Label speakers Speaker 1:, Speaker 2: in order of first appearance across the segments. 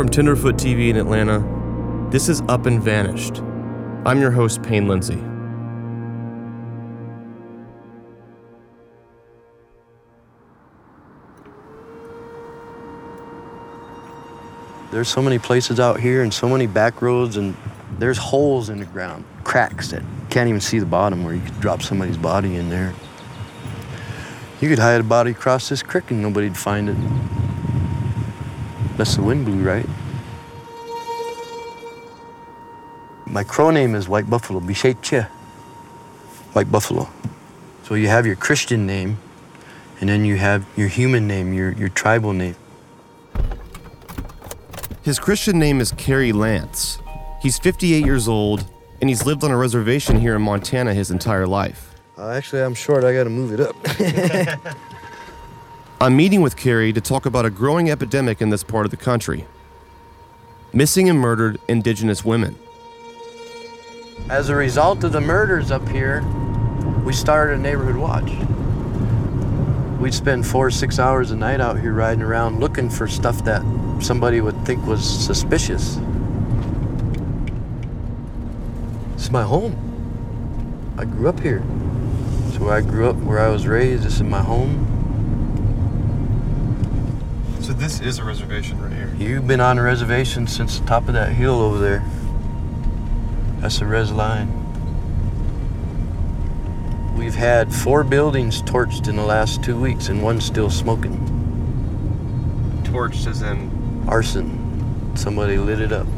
Speaker 1: From Tenderfoot TV in Atlanta, this is Up and Vanished. I'm your host, Payne Lindsay.
Speaker 2: There's so many places out here and so many back roads and there's holes in the ground, cracks that can't even see the bottom where you could drop somebody's body in there. You could hide a body across this creek and nobody'd find it. Unless the wind blew right. My crow name is White Buffalo, Bisheche. White Buffalo. So you have your Christian name, and then you have your human name, your, your tribal name.
Speaker 1: His Christian name is Kerry Lance. He's 58 years old, and he's lived on a reservation here in Montana his entire life.
Speaker 2: Uh, actually, I'm short. I got to move it up.
Speaker 1: I'm meeting with Kerry to talk about a growing epidemic in this part of the country missing and murdered Indigenous women.
Speaker 2: As a result of the murders up here, we started a neighborhood watch. We'd spend four or six hours a night out here riding around looking for stuff that somebody would think was suspicious. This is my home. I grew up here. So where I grew up, where I was raised, this is my home.
Speaker 1: So this is a reservation right here.
Speaker 2: You've been on a reservation since the top of that hill over there. That's the res line. We've had four buildings torched in the last two weeks and one's still smoking.
Speaker 1: Torched as in
Speaker 2: Arson. Somebody lit it up.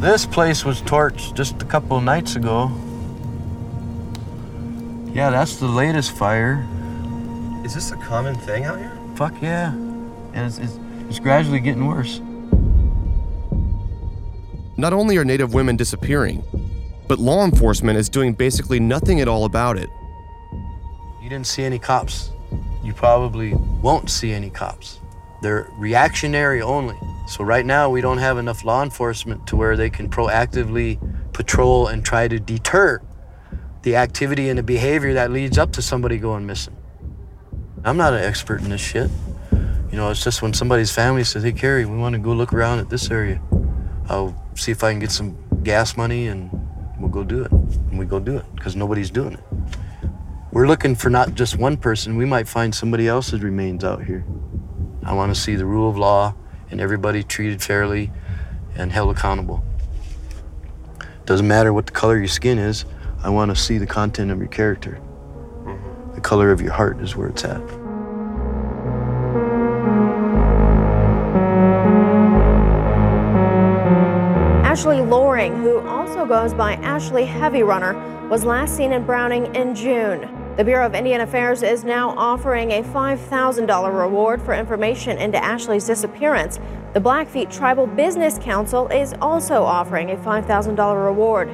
Speaker 2: This place was torched just a couple of nights ago. Yeah, that's the latest fire.
Speaker 1: Is this a common thing out here?
Speaker 2: Fuck yeah. And it's, it's, it's gradually getting worse.
Speaker 1: Not only are Native women disappearing, but law enforcement is doing basically nothing at all about it.
Speaker 2: You didn't see any cops. You probably won't see any cops. They're reactionary only. So right now we don't have enough law enforcement to where they can proactively patrol and try to deter the activity and the behavior that leads up to somebody going missing. I'm not an expert in this shit. You know, it's just when somebody's family says, "Hey, Kerry, we want to go look around at this area. I'll see if I can get some gas money and we'll go do it." And we go do it because nobody's doing it. We're looking for not just one person. We might find somebody else's remains out here. I want to see the rule of law and everybody treated fairly and held accountable. Doesn't matter what the color of your skin is. I want to see the content of your character. The color of your heart is where it's at.
Speaker 3: Ashley Loring, who also goes by Ashley Heavy Runner, was last seen in Browning in June. The Bureau of Indian Affairs is now offering a $5,000 reward for information into Ashley's disappearance. The Blackfeet Tribal Business Council is also offering a $5,000 reward.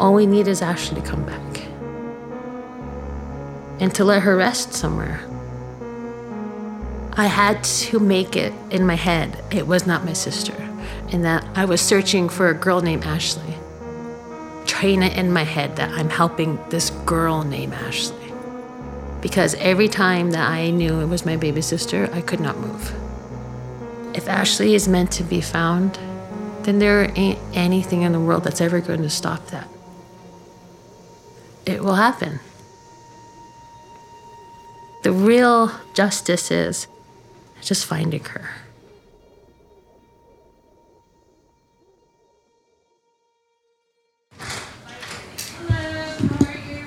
Speaker 4: All we need is Ashley to come back and to let her rest somewhere. I had to make it in my head. It was not my sister. in that I was searching for a girl named Ashley. Train it in my head that I'm helping this girl named Ashley. Because every time that I knew it was my baby sister, I could not move. If Ashley is meant to be found, then there ain't anything in the world that's ever going to stop that. It will happen. The real justice is just finding her.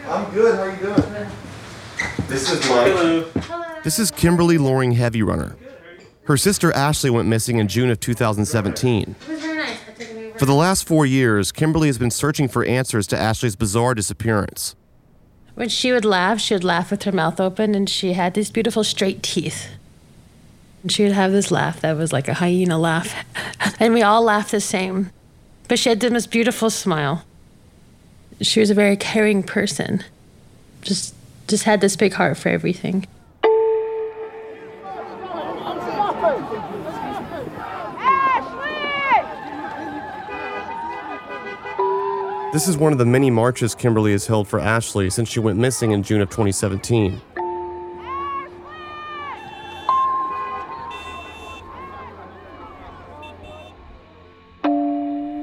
Speaker 1: I'm good. How are you doing? This is Mike. Hello. This is Kimberly Loring Heavy Runner. Her sister Ashley went missing in June of 2017. For the last four years, Kimberly has been searching for answers to Ashley's bizarre disappearance.
Speaker 4: When she would laugh, she would laugh with her mouth open, and she had these beautiful straight teeth. And she would have this laugh that was like a hyena laugh. and we all laughed the same. But she had the most beautiful smile. She was a very caring person. Just just had this big heart for everything.
Speaker 1: This is one of the many marches Kimberly has held for Ashley since she went missing in June of 2017.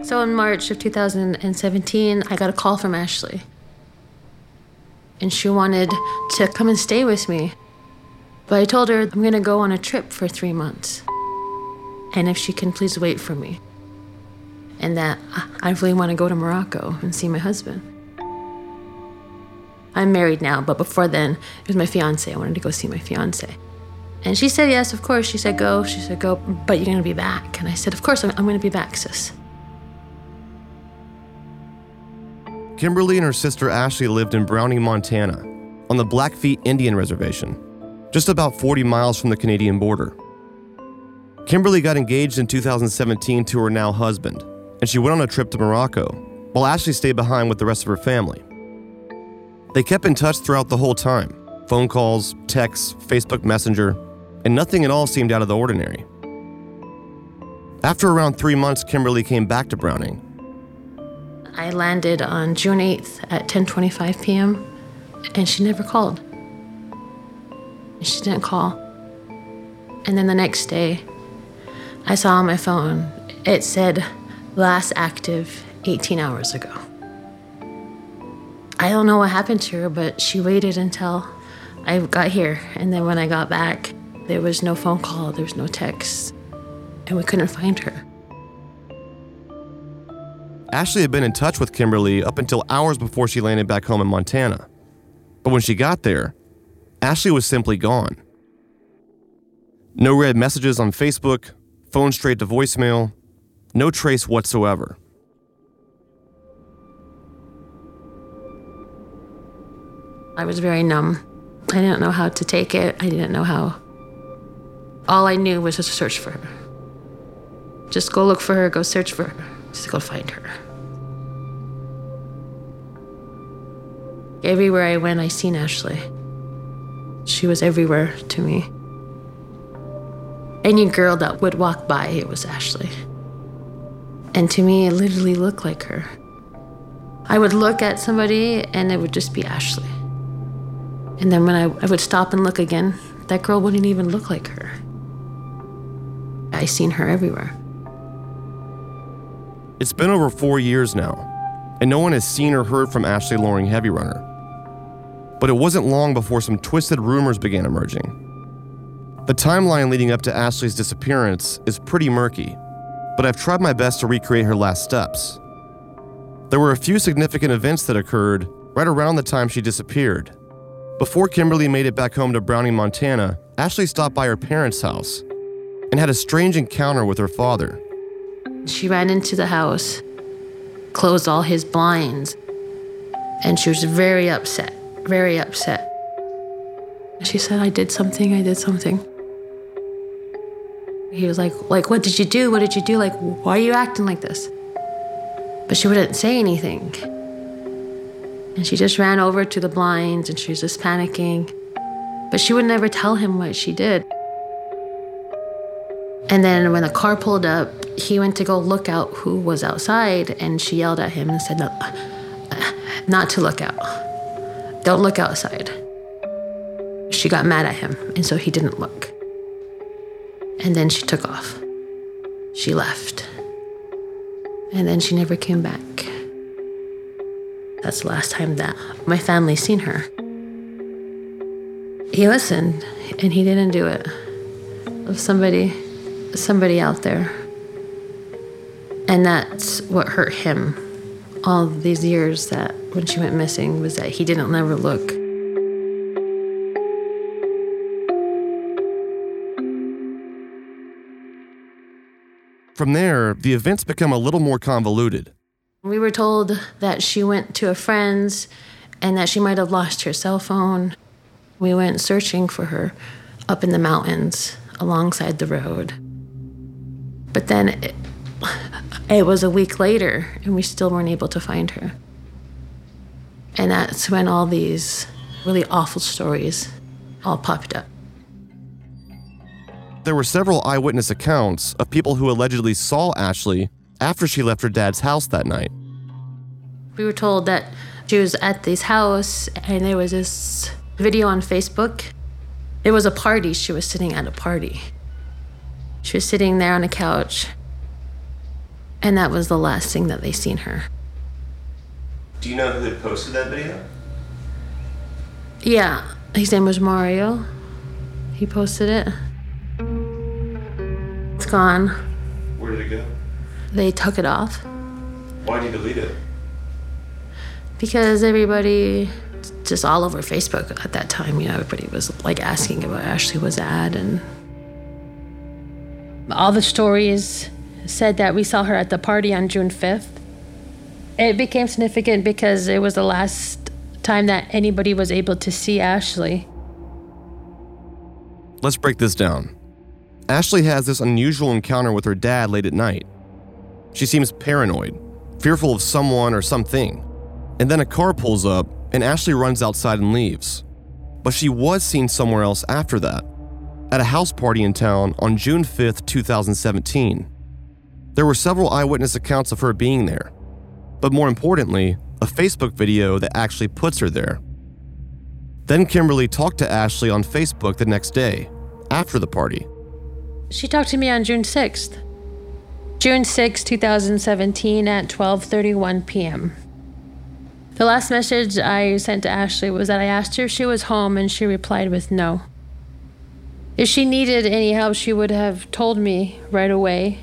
Speaker 4: So in March of 2017, I got a call from Ashley. And she wanted to come and stay with me. But I told her I'm going to go on a trip for three months. And if she can please wait for me. And that I really want to go to Morocco and see my husband. I'm married now, but before then, it was my fiance. I wanted to go see my fiance. And she said, Yes, of course. She said, Go. She said, Go, but you're going to be back. And I said, Of course, I'm, I'm going to be back, sis.
Speaker 1: Kimberly and her sister Ashley lived in Browning, Montana, on the Blackfeet Indian Reservation, just about 40 miles from the Canadian border. Kimberly got engaged in 2017 to her now husband, and she went on a trip to Morocco, while Ashley stayed behind with the rest of her family. They kept in touch throughout the whole time phone calls, texts, Facebook Messenger, and nothing at all seemed out of the ordinary. After around three months, Kimberly came back to Browning
Speaker 4: I landed on June 8th at 10:25 p.m. and she never called. She didn't call. And then the next day, I saw on my phone it said last active 18 hours ago. I don't know what happened to her, but she waited until I got here. And then when I got back, there was no phone call, there was no text, and we couldn't find her.
Speaker 1: Ashley had been in touch with Kimberly up until hours before she landed back home in Montana. But when she got there, Ashley was simply gone. No read messages on Facebook, phone straight to voicemail, no trace whatsoever.
Speaker 4: I was very numb. I didn't know how to take it. I didn't know how. All I knew was to search for her. Just go look for her, go search for her, just go find her. Everywhere I went, I seen Ashley. She was everywhere to me. Any girl that would walk by, it was Ashley. And to me, it literally looked like her. I would look at somebody and it would just be Ashley. And then when I, I would stop and look again, that girl wouldn't even look like her. I seen her everywhere.
Speaker 1: It's been over four years now, and no one has seen or heard from Ashley Loring Heavy Runner. But it wasn't long before some twisted rumors began emerging. The timeline leading up to Ashley's disappearance is pretty murky, but I've tried my best to recreate her last steps. There were a few significant events that occurred right around the time she disappeared. Before Kimberly made it back home to Browning, Montana, Ashley stopped by her parents' house and had a strange encounter with her father.
Speaker 4: She ran into the house, closed all his blinds, and she was very upset, very upset. She said, I did something, I did something. He was like, like, what did you do? What did you do? Like, why are you acting like this? But she wouldn't say anything. And she just ran over to the blinds and she was just panicking. But she would never tell him what she did. And then when the car pulled up, he went to go look out who was outside, and she yelled at him and said, no, uh, not to look out. Don't look outside. She got mad at him, and so he didn't look. And then she took off. She left. And then she never came back. That's the last time that my family seen her. He listened and he didn't do it. Of somebody somebody out there. And that's what hurt him all these years that when she went missing was that he didn't never look.
Speaker 1: From there, the events become a little more convoluted.
Speaker 4: We were told that she went to a friend's and that she might have lost her cell phone. We went searching for her up in the mountains alongside the road. But then it, it was a week later and we still weren't able to find her. And that's when all these really awful stories all popped up.
Speaker 1: There were several eyewitness accounts of people who allegedly saw Ashley after she left her dad's house that night.
Speaker 4: We were told that she was at this house and there was this video on Facebook. It was a party. She was sitting at a party. She was sitting there on a couch. And that was the last thing that they seen her.
Speaker 1: Do you know who had posted that video?
Speaker 4: Yeah, his name was Mario. He posted it. It's gone.
Speaker 1: Where did it go?
Speaker 4: They took it off
Speaker 1: Why did you delete it?
Speaker 4: because everybody, just all over Facebook at that time, you know, everybody was like asking about Ashley was at, and all the stories said that we saw her at the party on June 5th. It became significant because it was the last time that anybody was able to see Ashley.
Speaker 1: Let's break this down. Ashley has this unusual encounter with her dad late at night. She seems paranoid, fearful of someone or something. And then a car pulls up, and Ashley runs outside and leaves. But she was seen somewhere else after that, at a house party in town on June 5th, 2017. There were several eyewitness accounts of her being there, but more importantly, a Facebook video that actually puts her there. Then Kimberly talked to Ashley on Facebook the next day, after the party.
Speaker 4: She talked to me on June 6th. June 6, 2017 at 12:31 p.m. The last message I sent to Ashley was that I asked her if she was home and she replied with no. If she needed any help, she would have told me right away.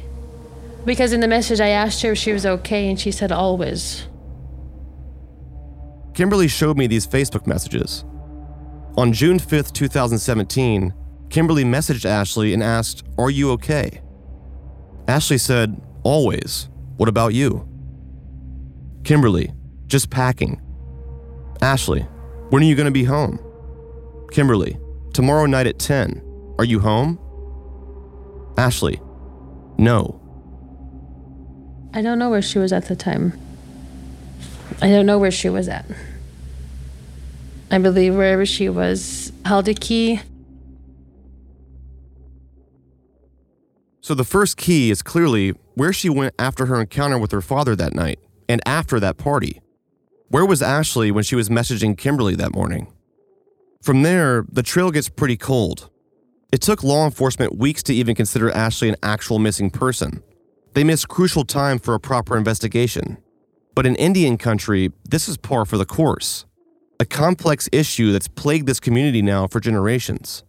Speaker 4: Because in the message I asked her if she was okay and she said always.
Speaker 1: Kimberly showed me these Facebook messages. On June 5th, 2017, Kimberly messaged Ashley and asked, Are you okay? Ashley said, Always. What about you? Kimberly, just packing. Ashley, when are you going to be home? Kimberly, tomorrow night at 10. Are you home? Ashley, no.
Speaker 4: I don't know where she was at the time. I don't know where she was at. I believe wherever she was held a key.
Speaker 1: So the first key is clearly where she went after her encounter with her father that night and after that party. Where was Ashley when she was messaging Kimberly that morning? From there, the trail gets pretty cold. It took law enforcement weeks to even consider Ashley an actual missing person. They missed crucial time for a proper investigation. But in Indian country, this is par for the course. A complex issue that's plagued this community now for generations.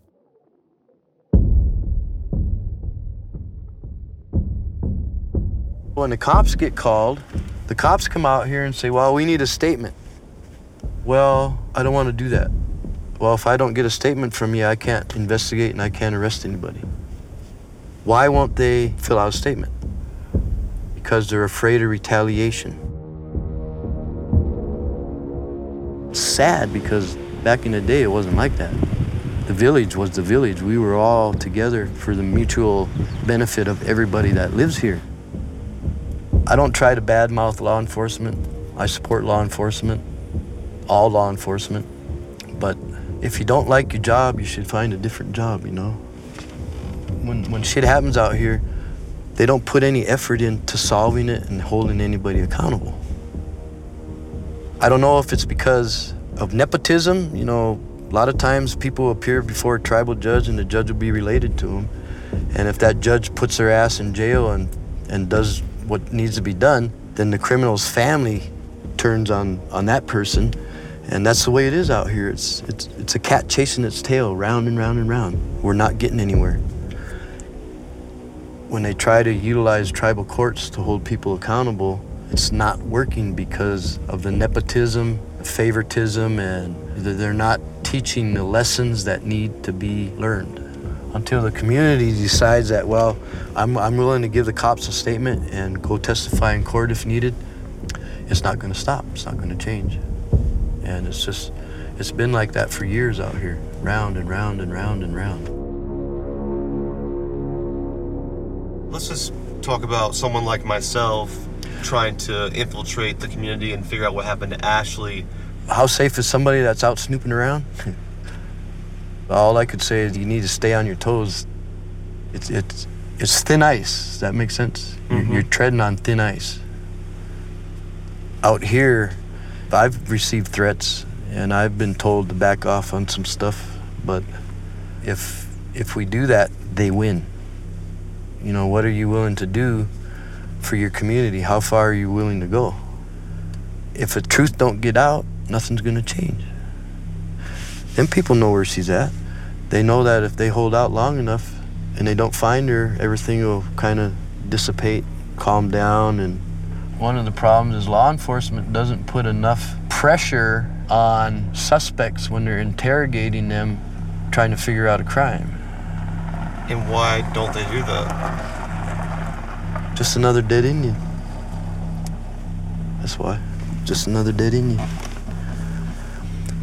Speaker 2: When the cops get called, the cops come out here and say, Well, we need a statement. Well, I don't want to do that. Well, if I don't get a statement from you, I can't investigate and I can't arrest anybody. Why won't they fill out a statement? Because they're afraid of retaliation. It's sad because back in the day it wasn't like that. The village was the village. We were all together for the mutual benefit of everybody that lives here. I don't try to badmouth law enforcement. I support law enforcement, all law enforcement. But if you don't like your job, you should find a different job, you know? When, when shit happens out here, they don't put any effort into solving it and holding anybody accountable. I don't know if it's because of nepotism. You know, a lot of times people appear before a tribal judge and the judge will be related to them. And if that judge puts their ass in jail and, and does what needs to be done, then the criminal's family turns on, on that person. And that's the way it is out here. It's, it's, it's a cat chasing its tail round and round and round. We're not getting anywhere. When they try to utilize tribal courts to hold people accountable, it's not working because of the nepotism, favoritism, and they're not teaching the lessons that need to be learned until the community decides that, well, I'm, I'm willing to give the cops a statement and go testify in court if needed, it's not going to stop. It's not going to change. And it's just, it's been like that for years out here, round and round and round and round.
Speaker 1: Let's just talk about someone like myself trying to infiltrate the community and figure out what happened to Ashley.
Speaker 2: How safe is somebody that's out snooping around? All I could say is you need to stay on your toes. It's it's it's thin ice. Does that make sense? You're,
Speaker 1: Mhm.
Speaker 2: you're treading on thin ice. Out here, I've received threats and I've been told to back off on some stuff, but if if we do that, they win. You know, what are you willing to do for your community? How far are you willing to go? If the truth don't get out, nothing's gonna change. Them people know where she's at. They know that if they hold out long enough and they don't find her, everything will kind of dissipate, calm down. And one of the problems is law enforcement doesn't put enough pressure on suspects when they're interrogating them, trying to figure out a crime.
Speaker 1: And why don't they do that?
Speaker 2: Just another dead Indian. That's why. Just another dead Indian.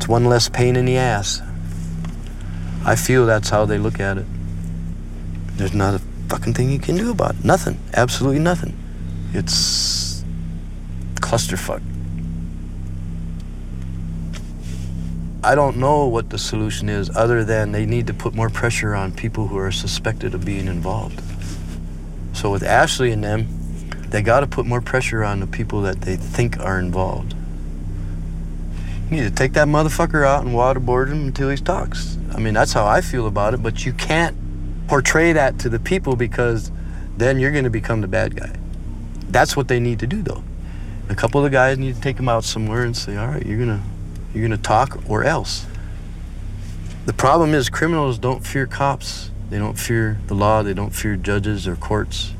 Speaker 2: It's one less pain in the ass. I feel that's how they look at it. There's not a fucking thing you can do about it. Nothing. Absolutely nothing. It's clusterfuck. I don't know what the solution is other than they need to put more pressure on people who are suspected of being involved. So with Ashley and them, they got to put more pressure on the people that they think are involved. You need to take that motherfucker out and waterboard him until he talks. I mean, that's how I feel about it, but you can't portray that to the people because then you're going to become the bad guy. That's what they need to do, though. A couple of the guys need to take him out somewhere and say, "All right, you're gonna, you're gonna talk, or else." The problem is criminals don't fear cops. They don't fear the law. They don't fear judges or courts,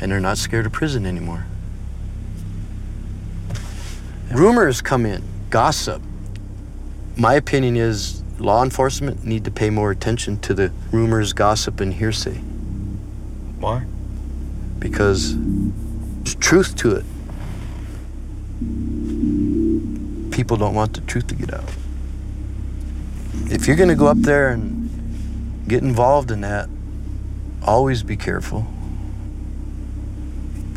Speaker 2: and they're not scared of prison anymore. Rumors come in, gossip. My opinion is law enforcement need to pay more attention to the rumors, gossip, and hearsay
Speaker 1: Why?
Speaker 2: because there's truth to it. People don't want the truth to get out. If you're going to go up there and get involved in that, always be careful.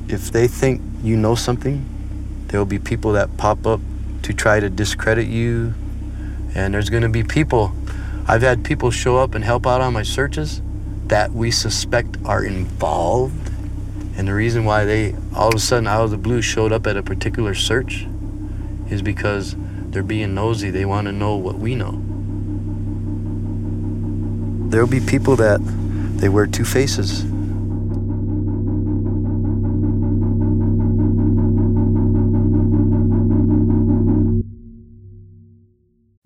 Speaker 2: If they think you know something, there will be people that pop up to try to discredit you. And there's going to be people. I've had people show up and help out on my searches that we suspect are involved and the reason why they all of a sudden out of the blue showed up at a particular search is because they're being nosy. They want to know what we know. There'll be people that they wear two faces.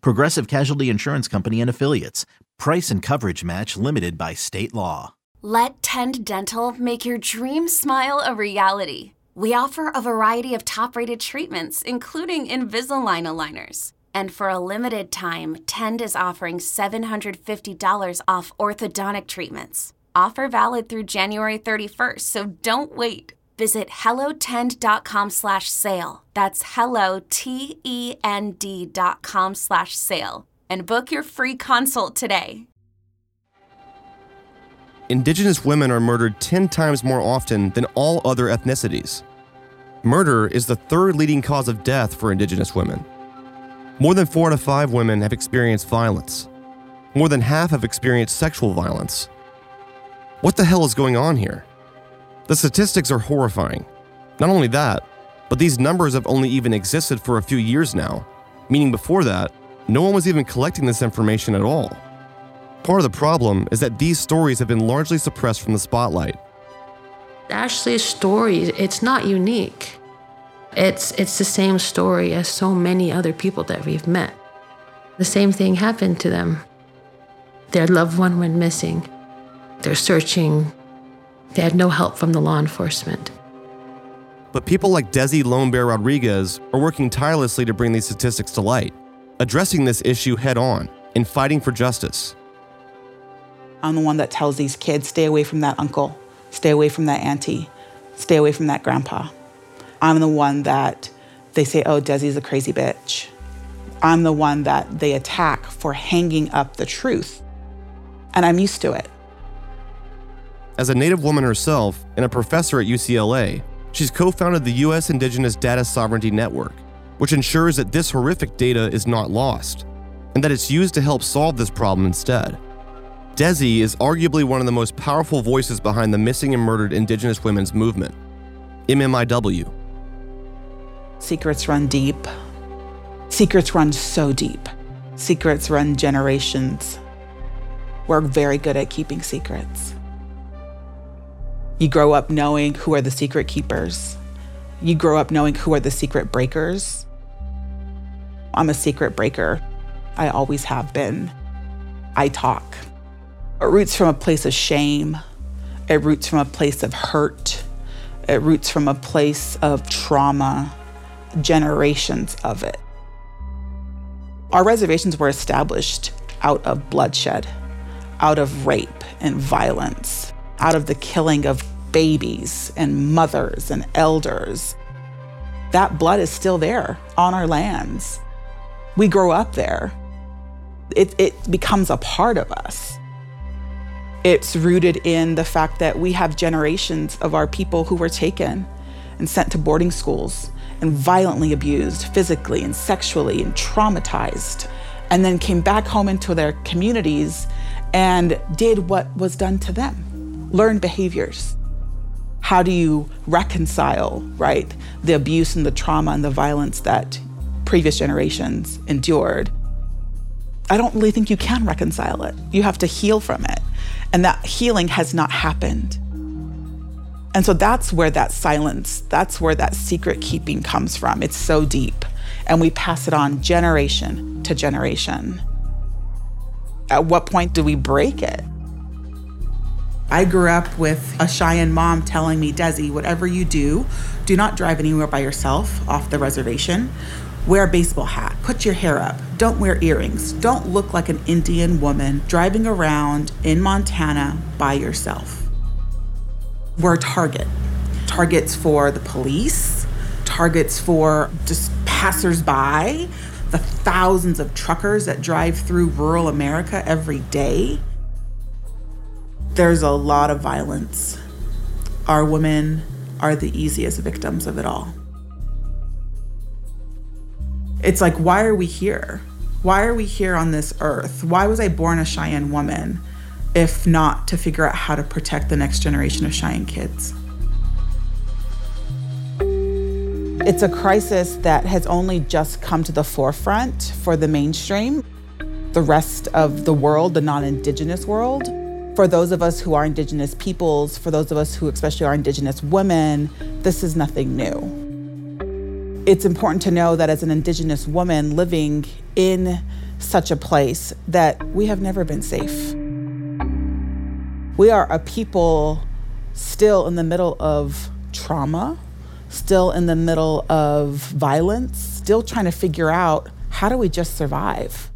Speaker 5: Progressive Casualty Insurance Company and Affiliates. Price and coverage match limited by state law.
Speaker 6: Let Tend Dental make your dream smile a reality. We offer a variety of top rated treatments, including Invisalign aligners. And for a limited time, Tend is offering $750 off orthodontic treatments. Offer valid through January 31st, so don't wait. Visit hellotend.com slash sale. That's hello, T-E-N-D dot com slash sale. And book your free consult today.
Speaker 1: Indigenous women are murdered 10 times more often than all other ethnicities. Murder is the third leading cause of death for Indigenous women. More than four out of five women have experienced violence. More than half have experienced sexual violence. What the hell is going on here? The statistics are horrifying. Not only that, but these numbers have only even existed for a few years now, meaning before that, no one was even collecting this information at all. Part of the problem is that these stories have been largely suppressed from the spotlight.
Speaker 4: Ashley's story, it's not unique. It's, it's the same story as so many other people that we've met. The same thing happened to them. Their loved one went missing. They're searching. They had no help from the law enforcement.
Speaker 1: But people like Desi Lone Bear Rodriguez are working tirelessly to bring these statistics to light, addressing this issue head on and fighting for justice.
Speaker 7: I'm the one that tells these kids stay away from that uncle, stay away from that auntie, stay away from that grandpa. I'm the one that they say, oh, Desi's a crazy bitch. I'm the one that they attack for hanging up the truth. And I'm used to it.
Speaker 1: As a Native woman herself and a professor at UCLA, she's co founded the U.S. Indigenous Data Sovereignty Network, which ensures that this horrific data is not lost and that it's used to help solve this problem instead. Desi is arguably one of the most powerful voices behind the missing and murdered Indigenous women's movement, MMIW.
Speaker 7: Secrets run deep. Secrets run so deep. Secrets run generations. We're very good at keeping secrets. You grow up knowing who are the secret keepers. You grow up knowing who are the secret breakers. I'm a secret breaker. I always have been. I talk. It roots from a place of shame. It roots from a place of hurt. It roots from a place of trauma, generations of it. Our reservations were established out of bloodshed, out of rape and violence, out of the killing of babies and mothers and elders. That blood is still there on our lands. We grow up there. It, it becomes a part of us. It's rooted in the fact that we have generations of our people who were taken and sent to boarding schools and violently abused physically and sexually and traumatized, and then came back home into their communities and did what was done to them, learned behaviors. How do you reconcile, right, the abuse and the trauma and the violence that previous generations endured? I don't really think you can reconcile it. You have to heal from it. And that healing has not happened. And so that's where that silence, that's where that secret keeping comes from. It's so deep. And we pass it on generation to generation. At what point do we break it? I grew up with a Cheyenne mom telling me, Desi, whatever you do, do not drive anywhere by yourself off the reservation. Wear a baseball hat. Put your hair up. Don't wear earrings. Don't look like an Indian woman driving around in Montana by yourself. We're a target. Targets for the police, targets for just passersby, the thousands of truckers that drive through rural America every day. There's a lot of violence. Our women are the easiest victims of it all. It's like, why are we here? Why are we here on this earth? Why was I born a Cheyenne woman if not to figure out how to protect the next generation of Cheyenne kids? It's a crisis that has only just come to the forefront for the mainstream. The rest of the world, the non Indigenous world, for those of us who are Indigenous peoples, for those of us who especially are Indigenous women, this is nothing new it's important to know that as an indigenous woman living in such a place that we have never been safe. We are a people still in the middle of trauma, still in the middle of violence, still trying to figure out how do we just survive?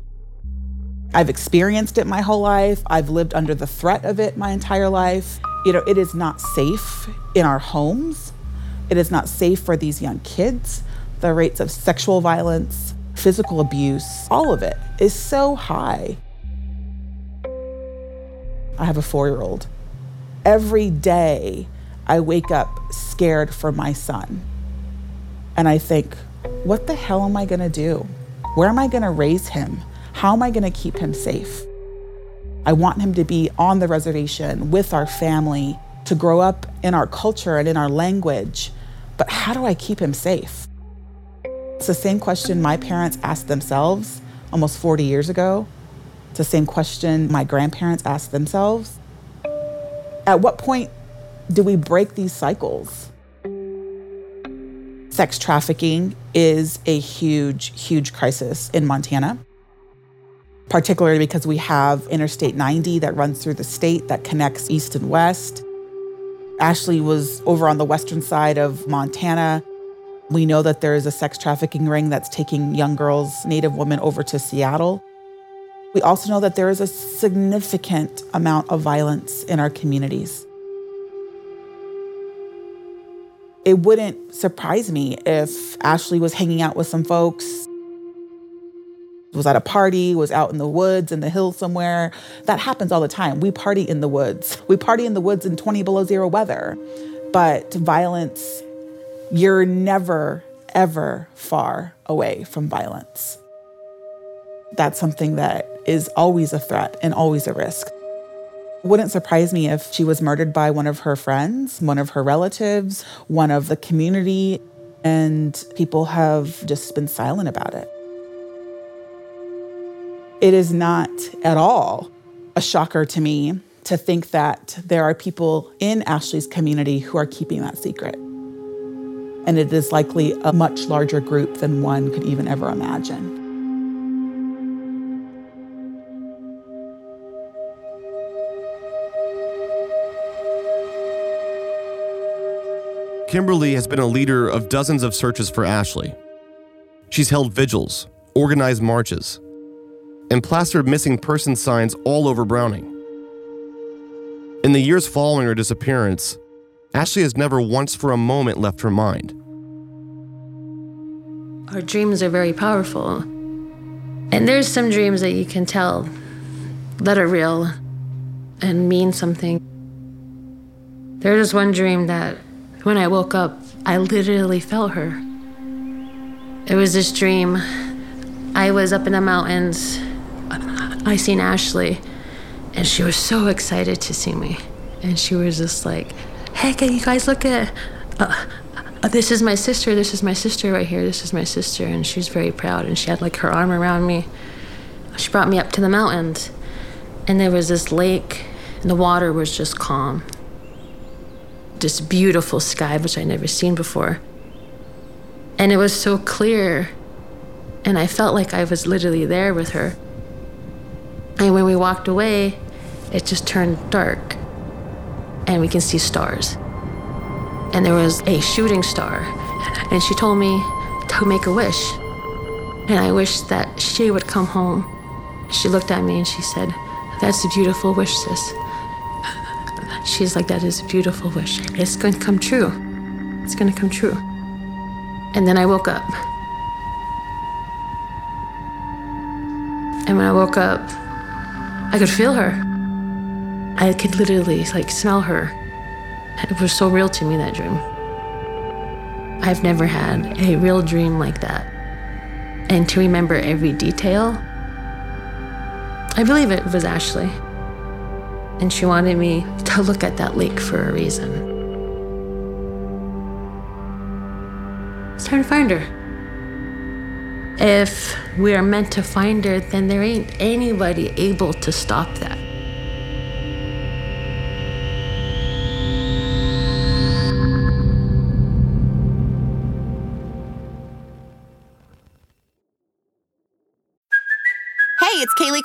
Speaker 7: I've experienced it my whole life. I've lived under the threat of it my entire life. You know, it is not safe in our homes It is not safe for these young kids. The rates of sexual violence, physical abuse, all of it is so high. I have a four year old. Every day I wake up scared for my son. And I think, what the hell am I gonna do? Where am I gonna raise him? How am I gonna keep him safe? I want him to be on the reservation with our family, to grow up in our culture and in our language. But how do I keep him safe? It's the same question my parents asked themselves almost 40 years ago. It's the same question my grandparents asked themselves. At what point do we break these cycles? Sex trafficking is a huge, huge crisis in Montana, particularly because we have Interstate 90 that runs through the state that connects east and west. Ashley was over on the western side of Montana. We know that there is a sex trafficking ring that's taking young girls, Native women, over to Seattle. We also know that there is a significant amount of violence in our communities. It wouldn't surprise me if Ashley was hanging out with some folks, was at a party, was out in the woods, in the hills somewhere. That happens all the time. We party in the woods. We party in the woods in 20 below zero weather. But violence, you're never, ever far away from violence. That's something that is always a threat and always a risk. Wouldn't surprise me if she was murdered by one of her friends, one of her relatives, one of the community, and people have just been silent about it. It is not at all a shocker to me to think that there are people in Ashley's community who are keeping that secret. And it is likely a much larger group than one could even ever imagine.
Speaker 1: Kimberly has been a leader of dozens of searches for Ashley. She's held vigils, organized marches, and plastered missing person signs all over Browning. In the years following her disappearance, Ashley has never once for a moment left her mind.
Speaker 4: Our dreams are very powerful. And there's some dreams that you can tell that are real and mean something. There's one dream that when I woke up, I literally felt her. It was this dream. I was up in the mountains. I seen Ashley, and she was so excited to see me. And she was just like, hey, can you guys look at. Uh, uh, this is my sister. This is my sister right here. This is my sister. And she was very proud. And she had like her arm around me. She brought me up to the mountains. And there was this lake, and the water was just calm this beautiful sky, which I'd never seen before. And it was so clear. And I felt like I was literally there with her. And when we walked away, it just turned dark. And we can see stars. And there was a shooting star. And she told me to make a wish. And I wished that she would come home. She looked at me and she said, That's a beautiful wish, sis. She's like, That is a beautiful wish. It's going to come true. It's going to come true. And then I woke up. And when I woke up, I could feel her. I could literally like smell her. It was so real to me that dream. I've never had a real dream like that. And to remember every detail, I believe it was Ashley. And she wanted me to look at that lake for a reason. It's time to find her. If we are meant to find her, then there ain't anybody able to stop that.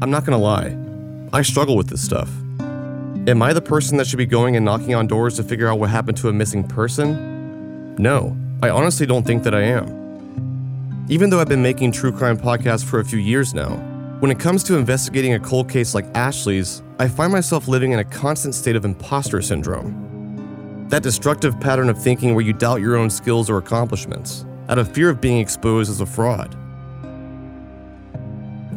Speaker 1: I'm not gonna lie, I struggle with this stuff. Am I the person that should be going and knocking on doors to figure out what happened to a missing person? No, I honestly don't think that I am. Even though I've been making true crime podcasts for a few years now, when it comes to investigating a cold case like Ashley's, I find myself living in a constant state of imposter syndrome. That destructive pattern of thinking where you doubt your own skills or accomplishments, out of fear of being exposed as a fraud.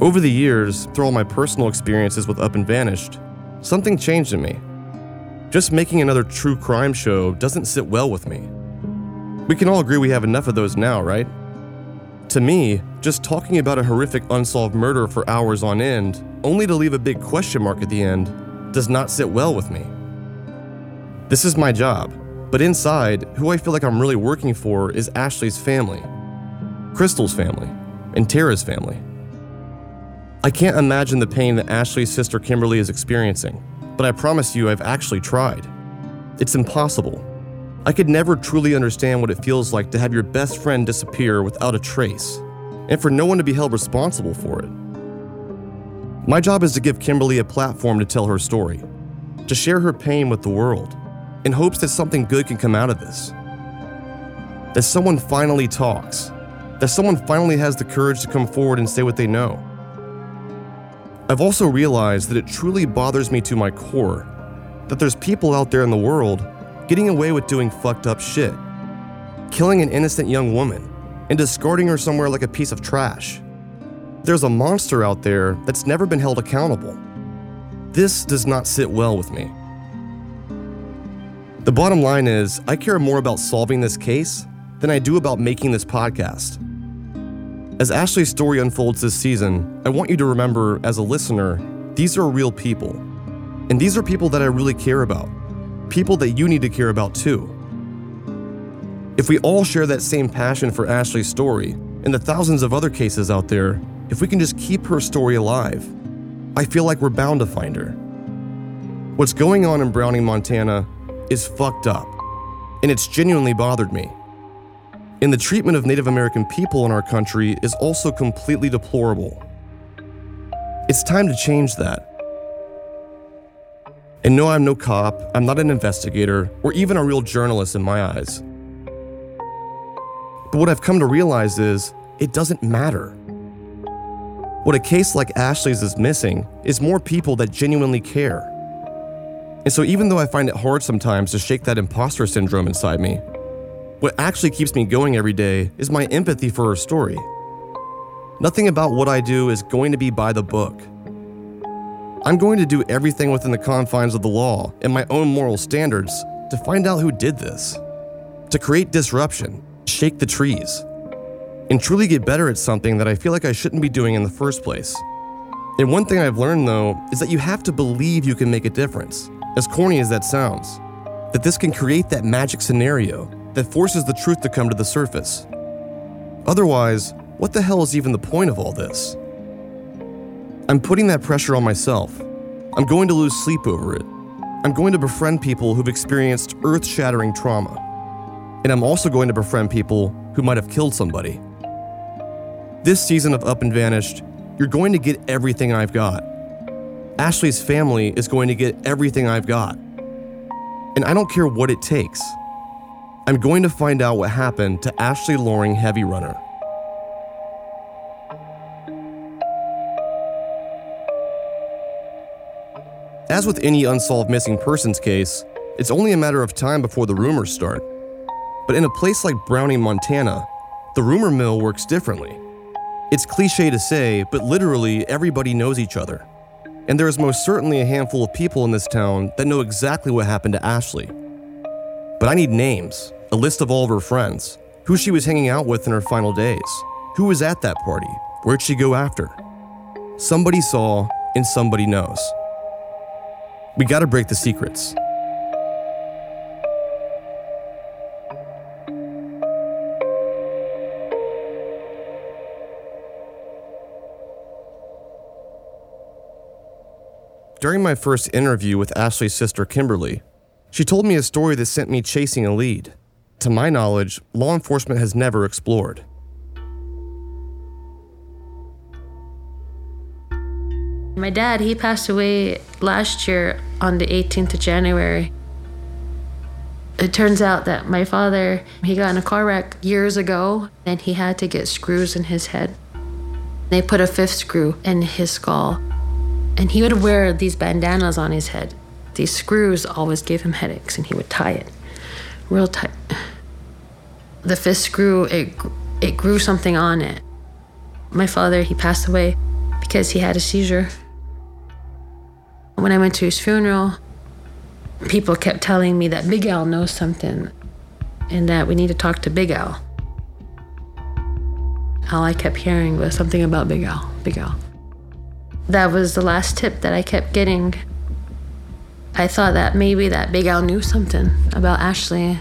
Speaker 1: Over the years, through all my personal experiences with Up and Vanished, something changed in me. Just making another true crime show doesn't sit well with me. We can all agree we have enough of those now, right? To me, just talking about a horrific unsolved murder for hours on end, only to leave a big question mark at the end, does not sit well with me. This is my job, but inside, who I feel like I'm really working for is Ashley's family, Crystal's family, and Tara's family. I can't imagine the pain that Ashley's sister Kimberly is experiencing, but I promise you I've actually tried. It's impossible. I could never truly understand what it feels like to have your best friend disappear without a trace, and for no one to be held responsible for it. My job is to give Kimberly a platform to tell her story, to share her pain with the world, in hopes that something good can come out of this. That someone finally talks, that someone finally has the courage to come forward and say what they know. I've also realized that it truly bothers me to my core that there's people out there in the world getting away with doing fucked up shit, killing an innocent young woman, and discarding her somewhere like a piece of trash. There's a monster out there that's never been held accountable. This does not sit well with me. The bottom line is, I care more about solving this case than I do about making this podcast. As Ashley's story unfolds this season, I want you to remember, as a listener, these are real people. And these are people that I really care about. People that you need to care about too. If we all share that same passion for Ashley's story, and the thousands of other cases out there, if we can just keep her story alive, I feel like we're bound to find her. What's going on in Browning, Montana is fucked up, and it's genuinely bothered me and the treatment of Native American people in our country is also completely deplorable. It's time to change that. And no, I'm no cop, I'm not an investigator, or even a real journalist in my eyes. But what I've come to realize is it doesn't matter. What a case like Ashley's is missing is more people that genuinely care. And so, even though I find it hard sometimes to shake that imposter syndrome inside me, what actually keeps me going every day is my empathy for her story. Nothing about what I do is going to be by the book. I'm going to do everything within the confines of the law and my own moral standards to find out who did this, to create disruption, shake the trees, and truly get better at something that I feel like I shouldn't be doing in the first place. And one thing I've learned though is that you have to believe you can make a difference, as corny as that sounds, that this can create that magic scenario that forces the truth to come to the surface. Otherwise, what the hell is even the point of all this? I'm putting that pressure on myself. I'm going to lose sleep over it. I'm going to befriend people who've experienced earth shattering trauma. And I'm also going to befriend people who might have killed somebody. This season of Up and Vanished, you're going to get everything I've got. Ashley's family is going to get everything I've got. And I don't care what it takes. I'm going to find out what happened to Ashley Loring Heavy Runner. As with any unsolved missing persons case, it's only a matter of time before the rumors start. But in a place like Browning, Montana, the rumor mill works differently. It's cliche to say, but literally everybody knows each other. And there is most certainly a handful of people in this town that know exactly what happened to Ashley. But I need names, a list of all of her friends, who she was hanging out with in her final days, who was at that party, where'd she go after. Somebody saw, and somebody knows. We gotta break the secrets. During my first interview with Ashley's sister Kimberly, she told me a story that sent me chasing a lead. To my knowledge, law enforcement has never explored.
Speaker 4: My dad, he passed away last year on the 18th of January. It turns out that my father, he got in a car wreck years ago and he had to get screws in his head. They put a fifth screw in his skull and he would wear these bandanas on his head. These screws always gave him headaches, and he would tie it real tight. The fifth screw, it, it grew something on it. My father, he passed away because he had a seizure. When I went to his funeral, people kept telling me that Big Al knows something and that we need to talk to Big Al. All I kept hearing was something about Big Al, Big Al. That was the last tip that I kept getting. I thought that maybe that Big Al knew something about Ashley.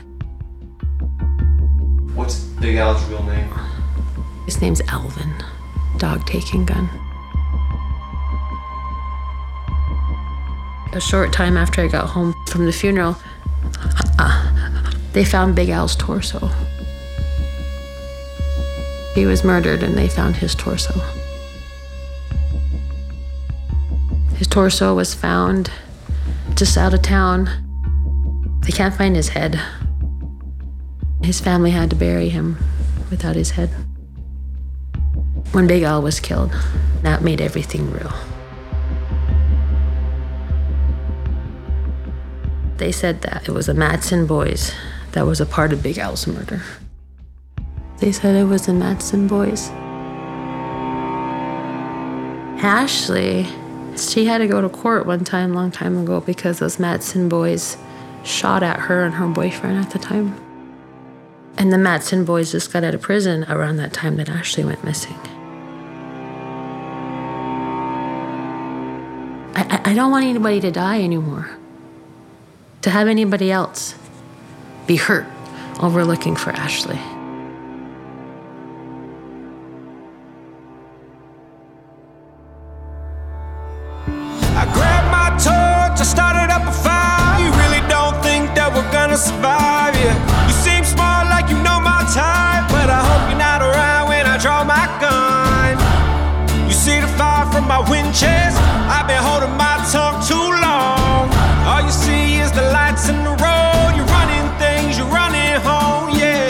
Speaker 1: What's Big Al's real name?
Speaker 4: His name's Alvin, dog taking gun. A short time after I got home from the funeral, uh, they found Big Al's torso. He was murdered and they found his torso. His torso was found just out of town. They can't find his head. His family had to bury him without his head. When Big Al was killed, that made everything real. They said that it was the Matson boys that was a part of Big Al's murder. They said it was the Matson boys. Ashley she had to go to court one time, long time ago, because those Matson boys shot at her and her boyfriend at the time. And the Matson boys just got out of prison around that time that Ashley went missing. I, I don't want anybody to die anymore. To have anybody else be hurt over looking for Ashley.
Speaker 8: My wind chest. I've been holding my tongue too long. All you see is the lights in the road. You're running things, you're running home, yeah.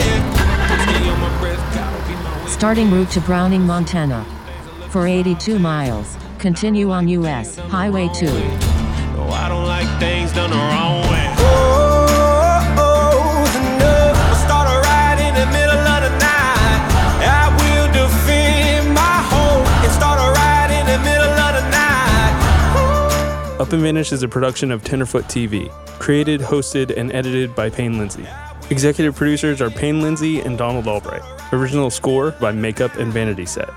Speaker 8: Stay on my breath, gotta be my
Speaker 9: Starting route to Browning, Montana. For 82 miles, continue on US Highway 2.
Speaker 8: No,
Speaker 10: Up and Vanish is a production of Tenderfoot TV, created, hosted, and edited by Payne Lindsay. Executive producers are Payne Lindsay and Donald Albright. Original score by Makeup and Vanity Set.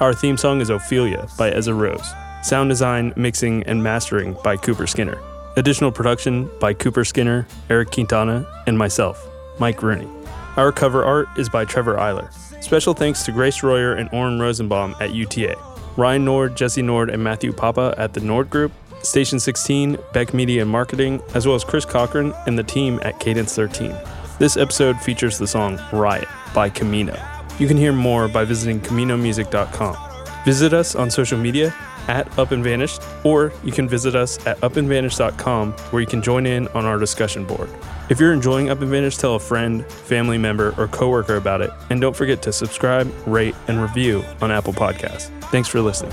Speaker 10: Our theme song is Ophelia by Ezra Rose. Sound design, mixing, and mastering by Cooper Skinner. Additional production by Cooper Skinner, Eric Quintana, and myself, Mike Rooney. Our cover art is by Trevor Eiler. Special thanks to Grace Royer and Oren Rosenbaum at UTA. Ryan Nord, Jesse Nord, and Matthew Papa at the Nord Group, Station 16, Beck Media and Marketing, as well as Chris Cochran and the team at Cadence 13. This episode features the song Riot by Camino. You can hear more by visiting CaminoMusic.com. Visit us on social media at Up and Vanished, or you can visit us at upandvanished.com where you can join in on our discussion board. If you're enjoying Up and Vanished, tell a friend, family member, or coworker about it, and don't forget to subscribe, rate, and review on Apple Podcasts. Thanks for listening.